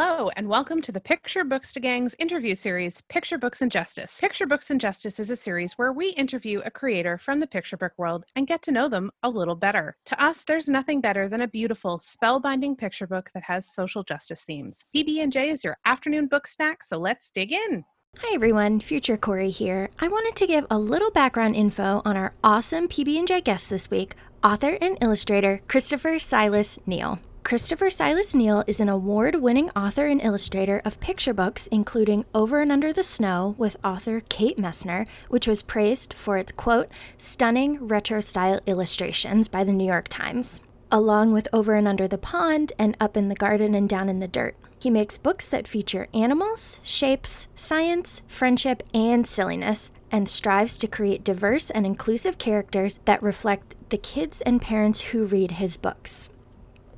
Hello, and welcome to the Picture Books to Gang's interview series, Picture Books and Justice. Picture Books and Justice is a series where we interview a creator from the picture book world and get to know them a little better. To us, there's nothing better than a beautiful, spellbinding picture book that has social justice themes. PB&J is your afternoon book snack, so let's dig in. Hi everyone, Future Corey here. I wanted to give a little background info on our awesome PB&J guest this week, author and illustrator Christopher Silas Neal. Christopher Silas Neal is an award winning author and illustrator of picture books, including Over and Under the Snow with author Kate Messner, which was praised for its quote, stunning retro style illustrations by the New York Times, along with Over and Under the Pond and Up in the Garden and Down in the Dirt. He makes books that feature animals, shapes, science, friendship, and silliness, and strives to create diverse and inclusive characters that reflect the kids and parents who read his books.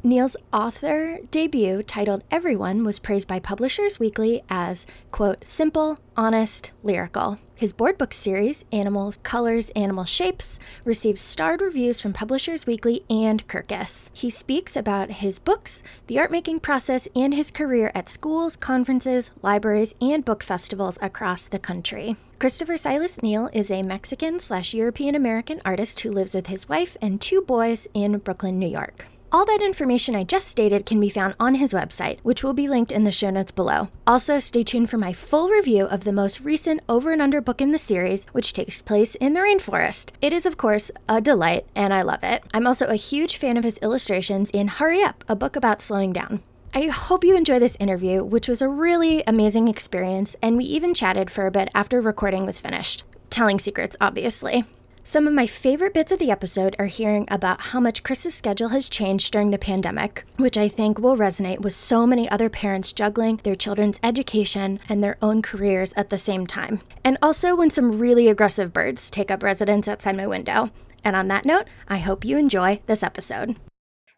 Neal's author debut, titled Everyone, was praised by Publishers Weekly as, quote, simple, honest, lyrical. His board book series, Animal Colors, Animal Shapes, received starred reviews from Publishers Weekly and Kirkus. He speaks about his books, the art making process, and his career at schools, conferences, libraries, and book festivals across the country. Christopher Silas Neal is a Mexican slash European American artist who lives with his wife and two boys in Brooklyn, New York. All that information I just stated can be found on his website, which will be linked in the show notes below. Also, stay tuned for my full review of the most recent Over and Under book in the series, which takes place in the rainforest. It is, of course, a delight, and I love it. I'm also a huge fan of his illustrations in Hurry Up, a book about slowing down. I hope you enjoy this interview, which was a really amazing experience, and we even chatted for a bit after recording was finished. Telling secrets, obviously. Some of my favorite bits of the episode are hearing about how much Chris's schedule has changed during the pandemic, which I think will resonate with so many other parents juggling their children's education and their own careers at the same time. And also when some really aggressive birds take up residence outside my window. And on that note, I hope you enjoy this episode.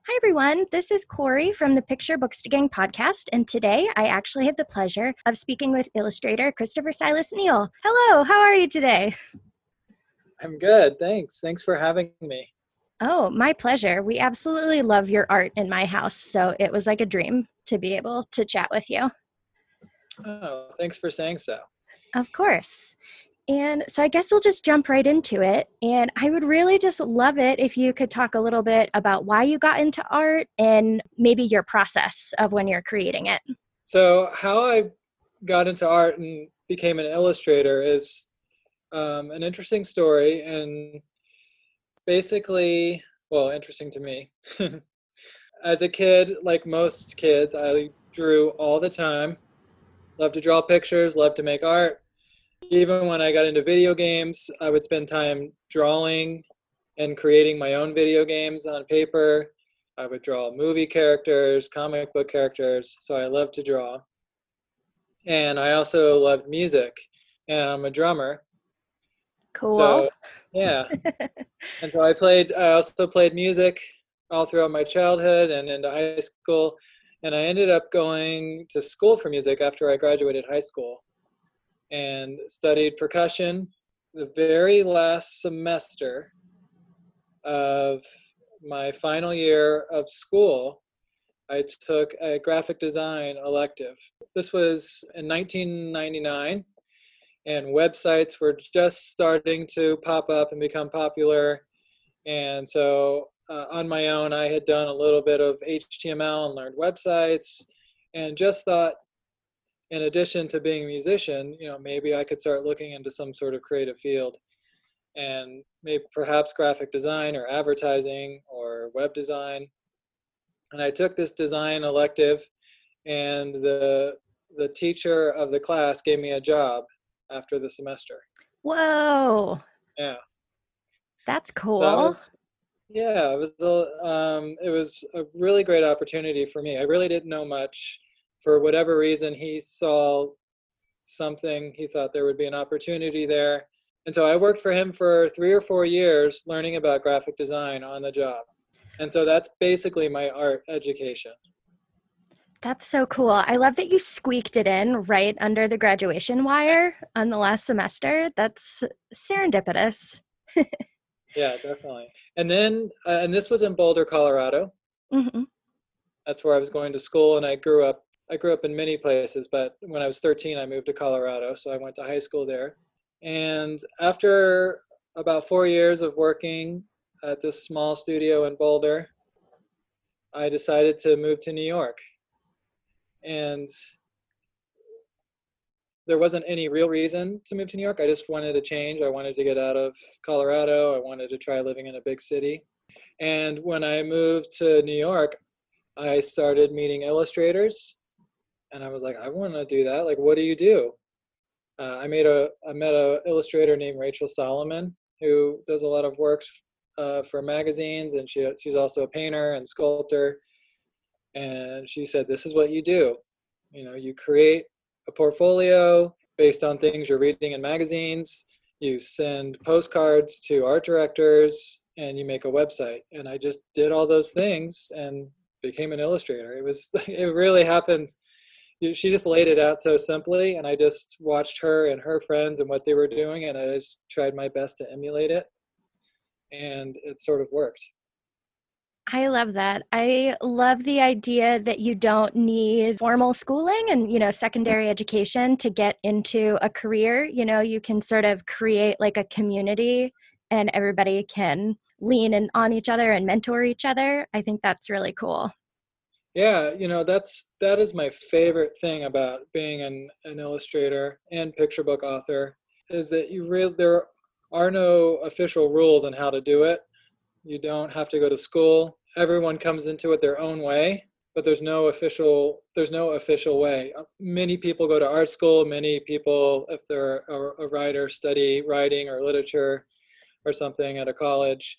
Hi, everyone. This is Corey from the Picture Books to Gang podcast. And today I actually have the pleasure of speaking with illustrator Christopher Silas Neal. Hello, how are you today? I'm good. Thanks. Thanks for having me. Oh, my pleasure. We absolutely love your art in my house. So it was like a dream to be able to chat with you. Oh, thanks for saying so. Of course. And so I guess we'll just jump right into it. And I would really just love it if you could talk a little bit about why you got into art and maybe your process of when you're creating it. So, how I got into art and became an illustrator is um, an interesting story and basically well interesting to me. As a kid like most kids i drew all the time. Loved to draw pictures loved to make art. Even when i got into video games i would spend time drawing and creating my own video games on paper. I would draw movie characters comic book characters so i loved to draw. And i also loved music and i'm a drummer Cool. So, yeah. and so I played, I also played music all throughout my childhood and into high school. And I ended up going to school for music after I graduated high school and studied percussion the very last semester of my final year of school. I took a graphic design elective. This was in 1999 and websites were just starting to pop up and become popular. And so uh, on my own, I had done a little bit of HTML and learned websites and just thought, in addition to being a musician, you know, maybe I could start looking into some sort of creative field and maybe perhaps graphic design or advertising or web design. And I took this design elective and the the teacher of the class gave me a job after the semester. Whoa. Yeah. That's cool. So was, yeah, it was a, um, it was a really great opportunity for me. I really didn't know much. For whatever reason, he saw something. He thought there would be an opportunity there, and so I worked for him for three or four years, learning about graphic design on the job. And so that's basically my art education. That's so cool. I love that you squeaked it in right under the graduation wire on the last semester. That's serendipitous. yeah, definitely. And then, uh, and this was in Boulder, Colorado. Mm-hmm. That's where I was going to school, and I grew up I grew up in many places, but when I was 13, I moved to Colorado. So I went to high school there. And after about four years of working at this small studio in Boulder, I decided to move to New York. And there wasn't any real reason to move to New York. I just wanted to change. I wanted to get out of Colorado. I wanted to try living in a big city. And when I moved to New York, I started meeting illustrators and I was like, I want to do that. Like, what do you do? Uh, I made a I met a illustrator named Rachel Solomon who does a lot of works uh, for magazines, and she she's also a painter and sculptor. And she said, "This is what you do. You know, you create a portfolio based on things you're reading in magazines. You send postcards to art directors, and you make a website." And I just did all those things and became an illustrator. It was it really happens she just laid it out so simply and i just watched her and her friends and what they were doing and i just tried my best to emulate it and it sort of worked I love that. I love the idea that you don't need formal schooling and, you know, secondary education to get into a career. You know, you can sort of create like a community and everybody can lean in on each other and mentor each other. I think that's really cool. Yeah, you know, that's that is my favorite thing about being an, an illustrator and picture book author is that you really there are no official rules on how to do it. You don't have to go to school. Everyone comes into it their own way, but there's no official there's no official way. Uh, many people go to art school, many people if they're a, a writer study writing or literature or something at a college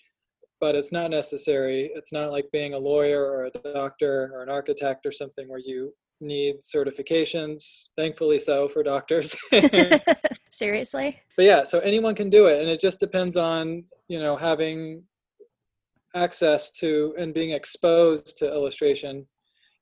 but it's not necessary. It's not like being a lawyer or a doctor or an architect or something where you need certifications. Thankfully, so for doctors. Seriously? But yeah, so anyone can do it, and it just depends on you know having access to and being exposed to illustration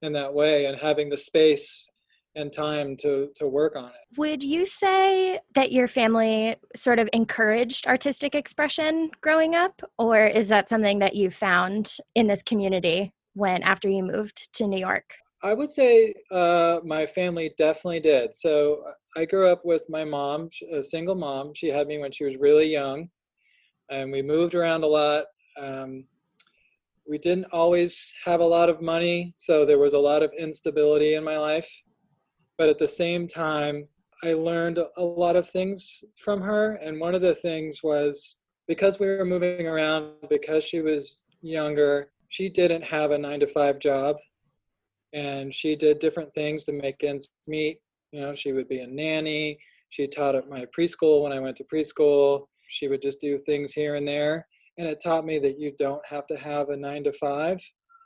in that way and having the space and time to to work on it. Would you say that your family sort of encouraged artistic expression growing up or is that something that you found in this community when after you moved to New York? I would say uh, my family definitely did. So I grew up with my mom, a single mom. She had me when she was really young, and we moved around a lot. Um, we didn't always have a lot of money, so there was a lot of instability in my life. But at the same time i learned a lot of things from her and one of the things was because we were moving around because she was younger she didn't have a nine to five job. And she did different things to make ends meet. You know she would be a nanny. She taught at my preschool when i went to preschool. She would just do things here and there and it taught me that you don't have to have a nine to five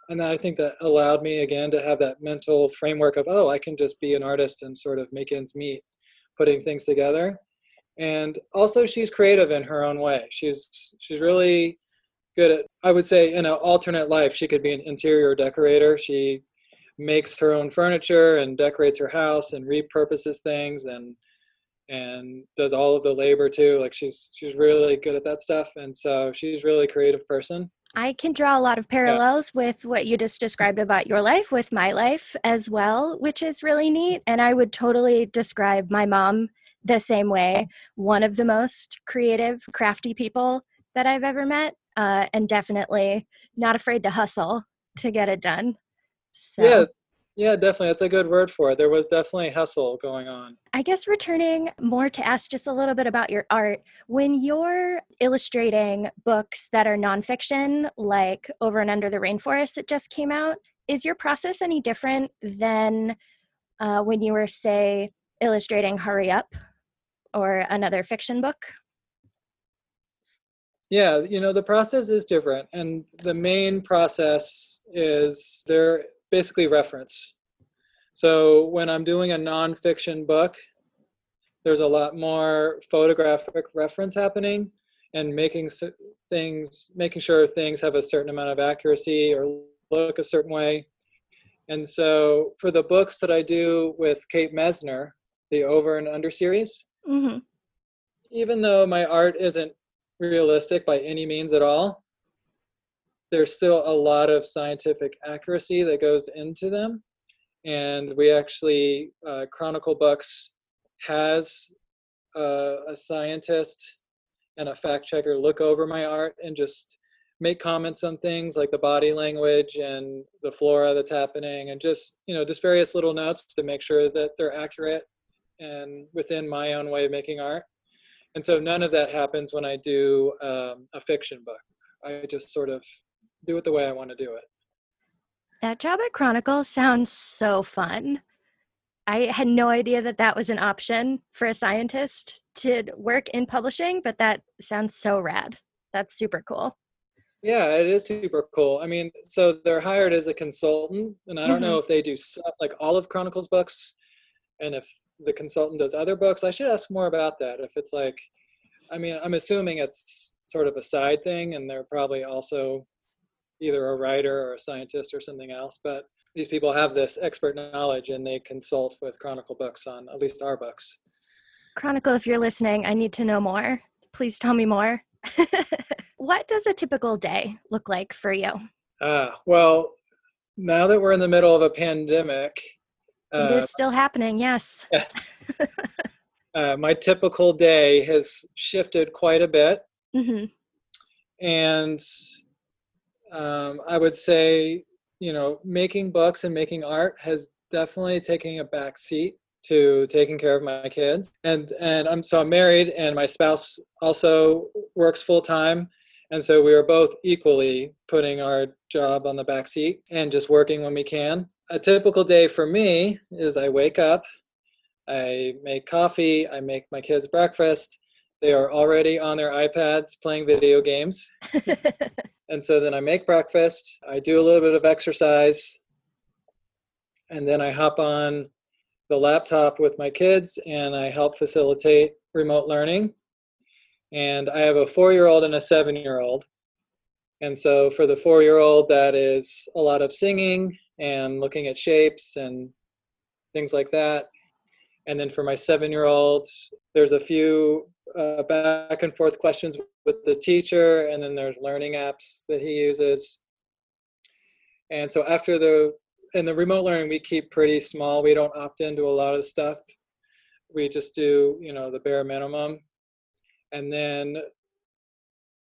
and I think that allowed me again to have that mental framework of oh I can just be an artist and sort of make ends meet, putting things together. And also she's creative in her own way. She's she's really good at I would say in an alternate life she could be an interior decorator. She makes her own furniture and decorates her house and repurposes things and and does all of the labor too. Like she's she's really good at that stuff and so she's really creative person I can draw a lot of parallels yeah. with what you just described about your life with my life as well, which is really neat. And I would totally describe my mom the same way. One of the most creative, crafty people that I've ever met, uh, and definitely not afraid to hustle to get it done. So. Yeah, yeah, definitely. That's a good word for it. There was definitely hustle going on. I guess returning more to ask just a little bit about your art. When you're illustrating books that are nonfiction, like Over and Under the Rainforest that just came out, is your process any different than uh, when you were, say, illustrating Hurry Up or another fiction book? Yeah, you know, the process is different. And the main process is there basically reference. So when I'm doing a nonfiction book, there's a lot more photographic reference happening and making things, making sure things have a certain amount of accuracy or look a certain way. And so for the books that I do with Kate Messner, the Over and Under series, mm-hmm. even though my art isn't realistic by any means at all, there's still a lot of scientific accuracy that goes into them. And we actually uh, Chronicle Books has uh, a scientist and a fact checker look over my art and just make comments on things like the body language and the flora that's happening and just you know just various little notes to make sure that they're accurate and within my own way of making art. And so none of that happens when i do um, a fiction book. I just sort of do it the way i want to do it that job at chronicle sounds so fun i had no idea that that was an option for a scientist to work in publishing but that sounds so rad that's super cool yeah, it is super cool. I mean, so they're hired as a consultant, and I don't mm-hmm. know if they do like all of Chronicles books, and if the consultant does other books. I should ask more about that. If it's like, I mean, I'm assuming it's sort of a side thing, and they're probably also either a writer or a scientist or something else. But these people have this expert knowledge, and they consult with Chronicle books on at least our books. Chronicle, if you're listening, I need to know more. Please tell me more. what does a typical day look like for you? Uh, well, now that we're in the middle of a pandemic, uh, it is still happening, yes. yes. uh, my typical day has shifted quite a bit. Mm-hmm. And um, I would say, you know, making books and making art has definitely taken a back seat to taking care of my kids. And and i'm so i'm married and my spouse also works full time and so we are both equally putting our job on the back seat and just working when we can. A typical day for me is i wake up i make coffee i make my kids breakfast. They are already on their ipads playing video games and so then i make breakfast i do a little bit of exercise and then i hop on the laptop with my kids and I help facilitate remote learning. And I have a four year old and a seven year old. And so for the four year old, that is a lot of singing and looking at shapes and things like that. And then for my seven year old, there's a few uh, back and forth questions with the teacher, and then there's learning apps that he uses. And so after the in the remote learning we keep pretty small. We don't opt into a lot of stuff. We just do you know the bare minimum. And then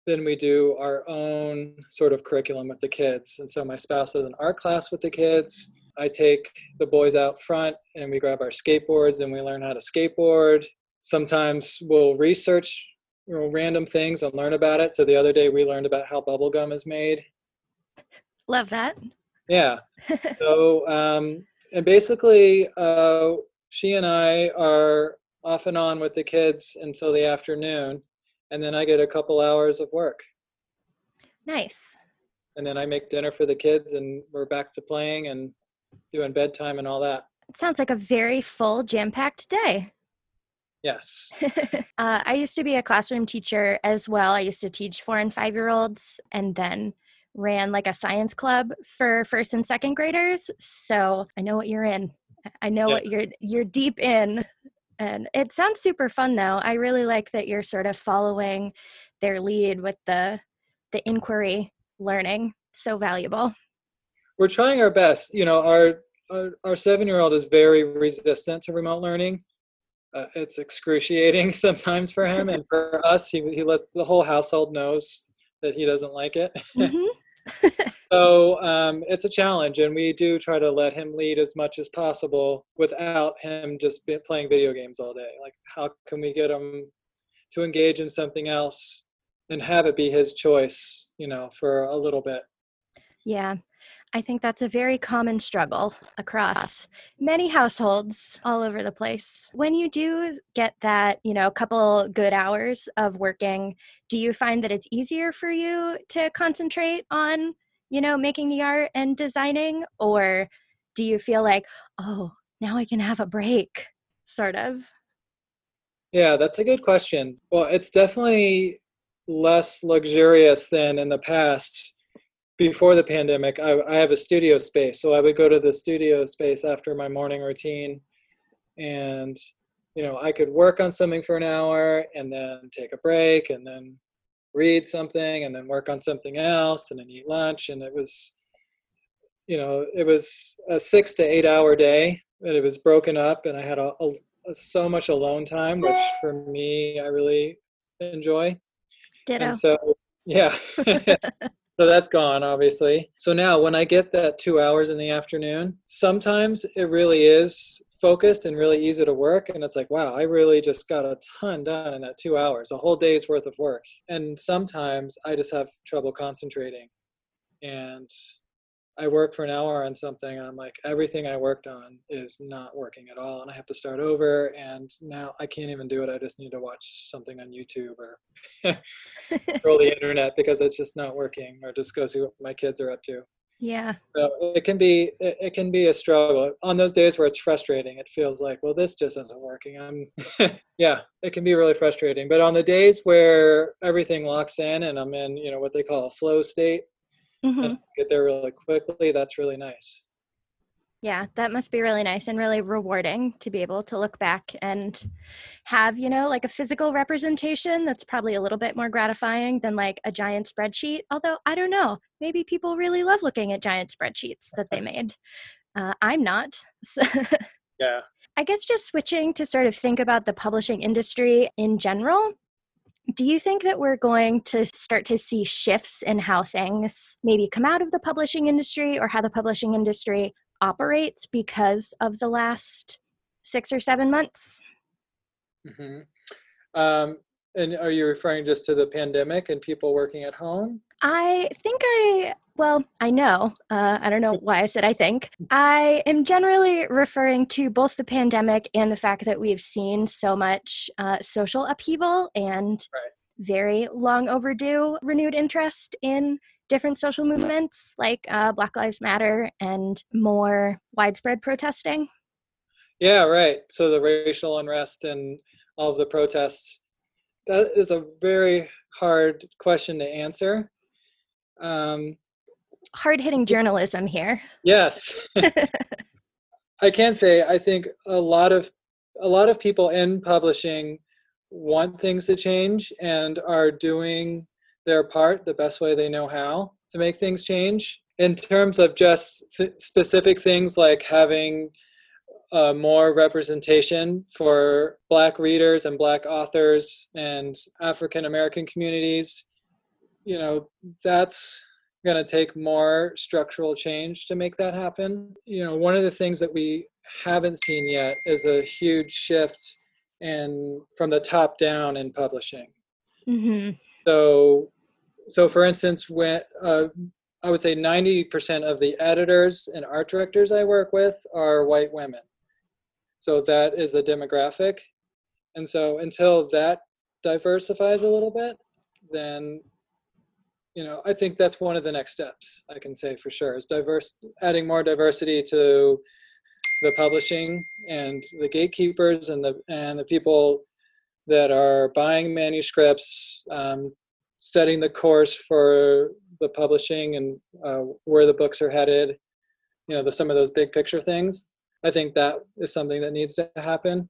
then we do our own sort of curriculum with the kids. And so my spouse does an art class with the kids. I take the boys out front and we grab our skateboards and we learn how to skateboard sometimes we'll research you know, random things and learn about it so the other day we learned about how bubble gum is made love that yeah. so, um, and basically, uh, she and I are off and on with the kids until the afternoon, and then I get a couple hours of work. Nice. And then I make dinner for the kids, and we're back to playing and doing bedtime and all that. It sounds like a very full, jam packed day. Yes. uh, I used to be a classroom teacher as well. I used to teach four and five year olds, and then ran like a science club for first and second graders. So I know what you're in. I know yeah. what you're you're deep in. And it sounds super fun though. I really like that you're sort of following their lead with the the inquiry learning. So valuable. We're trying our best. You know, our our, our seven year old is very resistant to remote learning. Uh, it's excruciating sometimes for him, and for us, he he let the whole household knows that he doesn't like it. Mm-hmm. so um, it's a challenge, and we do try to let him lead as much as possible without him just playing video games all day. Like, how can we get him to engage in something else and have it be his choice, you know, for a little bit? Yeah. I think that's a very common struggle across many households all over the place. When you do get that, you know, a couple good hours of working, do you find that it's easier for you to concentrate on, you know, making the art and designing? Or do you feel like, oh, now I can have a break, sort of? Yeah, that's a good question. Well, it's definitely less luxurious than in the past before the pandemic, I, I have a studio space. So I would go to the studio space after my morning routine and you know i could work on something for an hour and then take a break and then read something and then work on something else and then eat lunch and it was you know, it was a six to eight hour day, and it was broken up, and I had a, a, so much alone time, which for me I really enjoy. Ditto. And so yeah. so that's gone obviously. So now when i get that two hours in the afternoon sometimes it really is focused and really easy to work. And it's like wow i really just got a ton done in that two hours a whole day's worth of work. And sometimes i just have trouble concentrating. And I work for an hour on something and I'm like, everything I worked on is not working at all. And I have to start over. And now I can't even do it. I just need to watch something on YouTube or scroll the internet because it's just not working or just go see what my kids are up to. Yeah. So it can be, it, it can be a struggle on those days where it's frustrating. It feels like, well, this just isn't working. I'm, yeah, it can be really frustrating. But on the days where everything locks in and I'm in, you know, what they call a flow state, mm-hmm. get there really quickly, that's really nice. Yeah, that must be really nice and really rewarding to be able to look back and have, you know, like a physical representation that's probably a little bit more gratifying than like a giant spreadsheet. Although, I don't know, maybe people really love looking at giant spreadsheets that they made. Uh, I'm not. Yeah. I guess just switching to sort of think about the publishing industry in general, do you think that we're going to start to see shifts in how things maybe come out of the publishing industry or how the publishing industry operates because of the last six or seven months? Mm-hmm. Um, and are you referring just to the pandemic and people working at home? I think I, well, I know, uh, I don't know why I said I think. I am generally referring to both the pandemic and the fact that we've seen so much uh, social upheaval and right. very long overdue renewed interest in different social movements like uh, Black Lives Matter and more widespread protesting. Yeah, right. So the racial unrest and all of the protests. That is a very hard question to answer. Um, Hard hitting journalism here. Yes. I can say I think a lot of a lot of people in publishing want things to change and are doing their part the best way they know how to make things change. In terms of just th- specific things like having uh, more representation for Black readers and Black authors and African American communities, you know, that's going to take more structural change to make that happen. You know, one of the things that we haven't seen yet is a huge shift in from the top down in publishing. Mm-hmm. So, so for instance, when uh, I would say 90% of the editors and art directors I work with are white women. So that is the demographic. And so until that diversifies a little bit, then you know, I think that's one of the next steps I can say for sure is diverse, adding more diversity to the publishing and the gatekeepers and the and the people that are buying manuscripts, um, setting the course for the publishing and uh, where the books are headed. You know, the, some of those big picture things. I think that is something that needs to happen.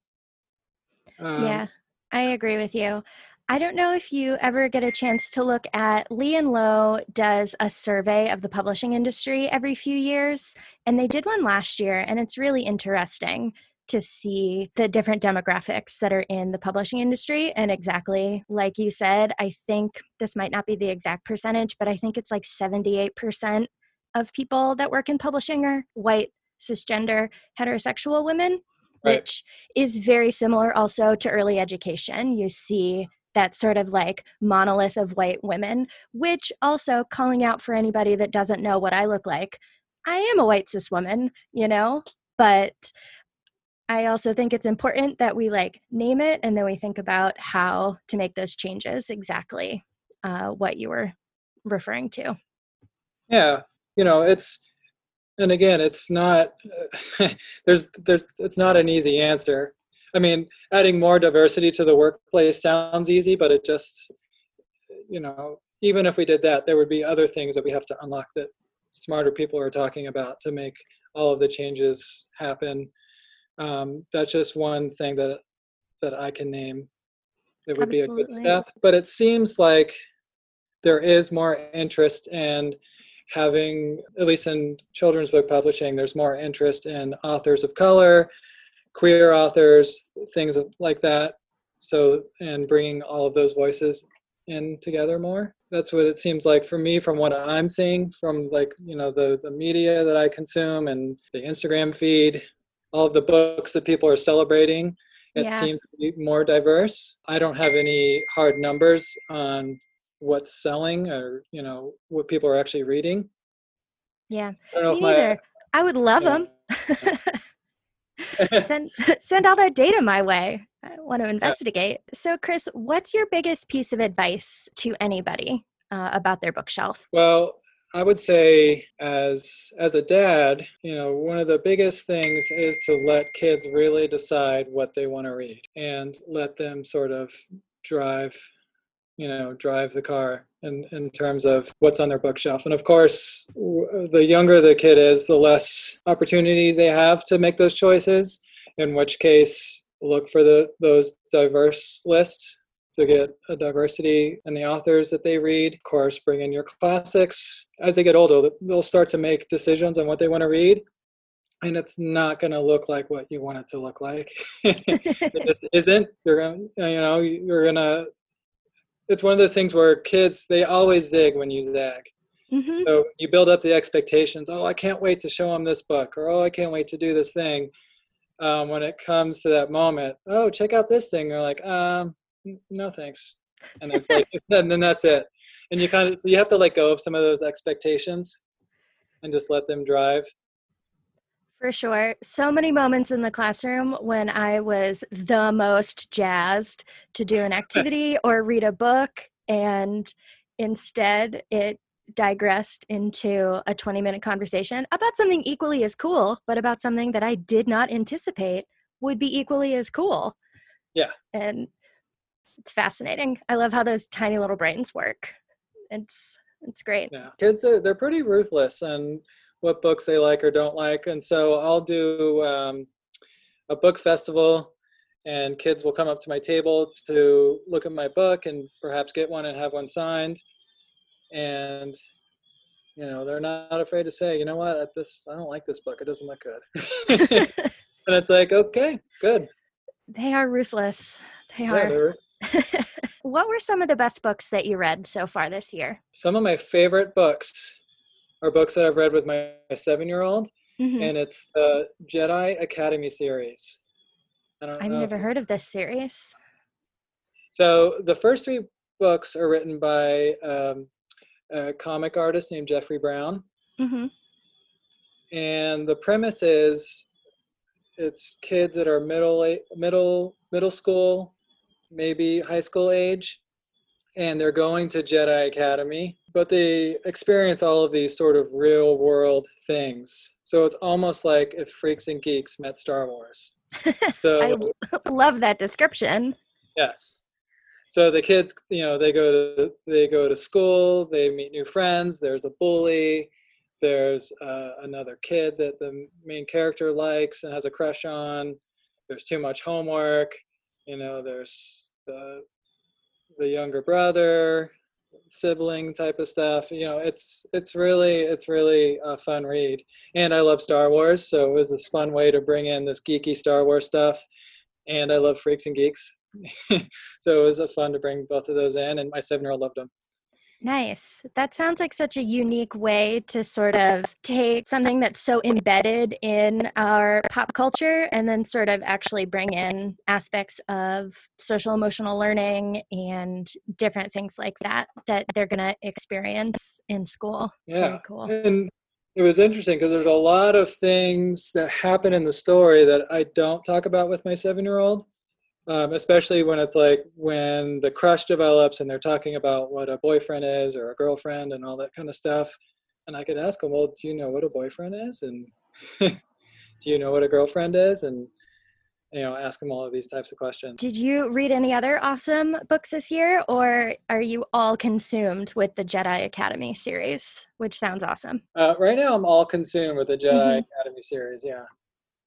Um, yeah, I agree with you. I don't know if you ever get a chance to look at Lee and Low does a survey of the publishing industry every few years, and they did one last year, and it's really interesting to see the different demographics that are in the publishing industry. And exactly like you said, I think this might not be the exact percentage, but I think it's like 78% of people that work in publishing are white, cisgender, heterosexual women. Right. Which is very similar also to early education. You see that sort of like monolith of white women, which also calling out for anybody that doesn't know what I look like. I am a white cis woman, you know, but I also think it's important that we like name it and then we think about how to make those changes exactly uh, what you were referring to. Yeah, you know, it's and again, it's not there's there's it's not an easy answer. I mean, adding more diversity to the workplace sounds easy, but it just, you know, even if we did that, there would be other things that we have to unlock that smarter people are talking about to make all of the changes happen. Um, that's just one thing that that I can name. It would Absolutely. be a good step. But it seems like there is more interest in having, at least in children's book publishing, there's more interest in authors of color, queer authors, things like that. So, and bringing all of those voices in together more. That's what it seems like for me from what I'm seeing from like, you know, the, the media that I consume and the Instagram feed, all of the books that people are celebrating. It yeah. seems to be more diverse. I don't have any hard numbers on what's selling or, you know, what people are actually reading. Yeah. I Me neither. My, I would love yeah. them. send send all that data my way. I want to investigate. So, Chris, what's your biggest piece of advice to anybody uh, about their bookshelf? Well, I would say as as a dad, you know, one of the biggest things is to let kids really decide what they want to read and let them sort of drive you know drive the car in, in terms of what's on their bookshelf. And of course the younger the kid is the less opportunity they have to make those choices in which case look for the those diverse lists to get a diversity in the authors that they read. Of course bring in your classics. As they get older they'll start to make decisions on what they want to read and it's not going to look like what you want it to look like. It just isn't. You're going to you know you're going to it's one of those things where kids they always zig when you zag. Mm-hmm. So you build up the expectations. Oh, I can't wait to show them this book, or oh, I can't wait to do this thing. Um, when it comes to that moment, oh, check out this thing. They're like, um, no thanks, and it's like, and then that's it. And you kind of you have to let go of some of those expectations, and just let them drive. For sure. So many moments in the classroom when I was the most jazzed to do an activity or read a book, and instead it digressed into a 20 minute conversation about something equally as cool, but about something that I did not anticipate would be equally as cool. Yeah. And it's fascinating. I love how those tiny little brains work. It's it's great. Yeah. Kids are they're pretty ruthless and what books they like or don't like. And so I'll do um, a book festival, and kids will come up to my table to look at my book and perhaps get one and have one signed. And you know they're not afraid to say, you know what, at this I don't like this book. It doesn't look good. and it's like, okay, good. They are ruthless. They are. what were some of the best books that you read so far this year? Some of my favorite books are books that I've read with my, seven year old, mm-hmm. and it's the Jedi Academy series. I've never heard of this series. So the first three books are written by um, a comic artist named Jeffrey Brown. Mm-hmm. And the premise is it's kids that are middle middle middle school, maybe high school age, and they're going to Jedi Academy, but they experience all of these sort of real world things. So it's almost like if Freaks and Geeks met Star Wars. So I love that description. Yes. So the kids, you know, they go to they go to school, they meet new friends. There's a bully. There's uh, another kid that the main character likes and has a crush on. There's too much homework. You know, there's the the younger brother sibling type of stuff you know it's it's really it's really a fun read. And i love star wars so it was this fun way to bring in this geeky star wars stuff. And i love freaks and geeks. So it was fun to bring both of those in and my seven year old loved them Nice. That sounds like such a unique way to sort of take something that's so embedded in our pop culture and then sort of actually bring in aspects of social emotional learning and different things like that that they're going to experience in school. Yeah. Very cool. And it was interesting because there's a lot of things that happen in the story that I don't talk about with my seven year old um, especially when it's like when the crush develops and they're talking about what a boyfriend is or a girlfriend and all that kind of stuff. And i could ask them well do you know what a boyfriend is? And do you know what a girlfriend is? And you know ask them all of these types of questions. Did you read any other awesome books this year or are you all consumed with the jedi academy series which sounds awesome? Uh, right now i'm all consumed with the jedi mm-hmm. academy series yeah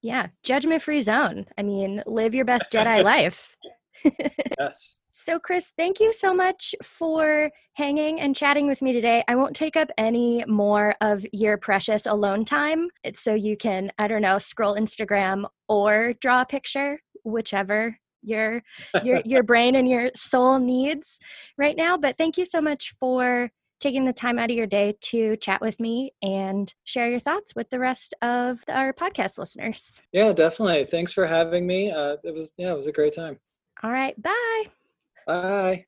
yeah, judgment free zone. I mean, live your best Jedi life. yes. So, Chris, thank you so much for hanging and chatting with me today. I won't take up any more of your precious alone time. It's so you can, I don't know, scroll Instagram or draw a picture, whichever your your your brain and your soul needs right now. But thank you so much for taking the time out of your day to chat with me and share your thoughts with the rest of our podcast listeners. Yeah, definitely. Thanks for having me. Uh, it was yeah, it was a great time. All right, bye. Bye.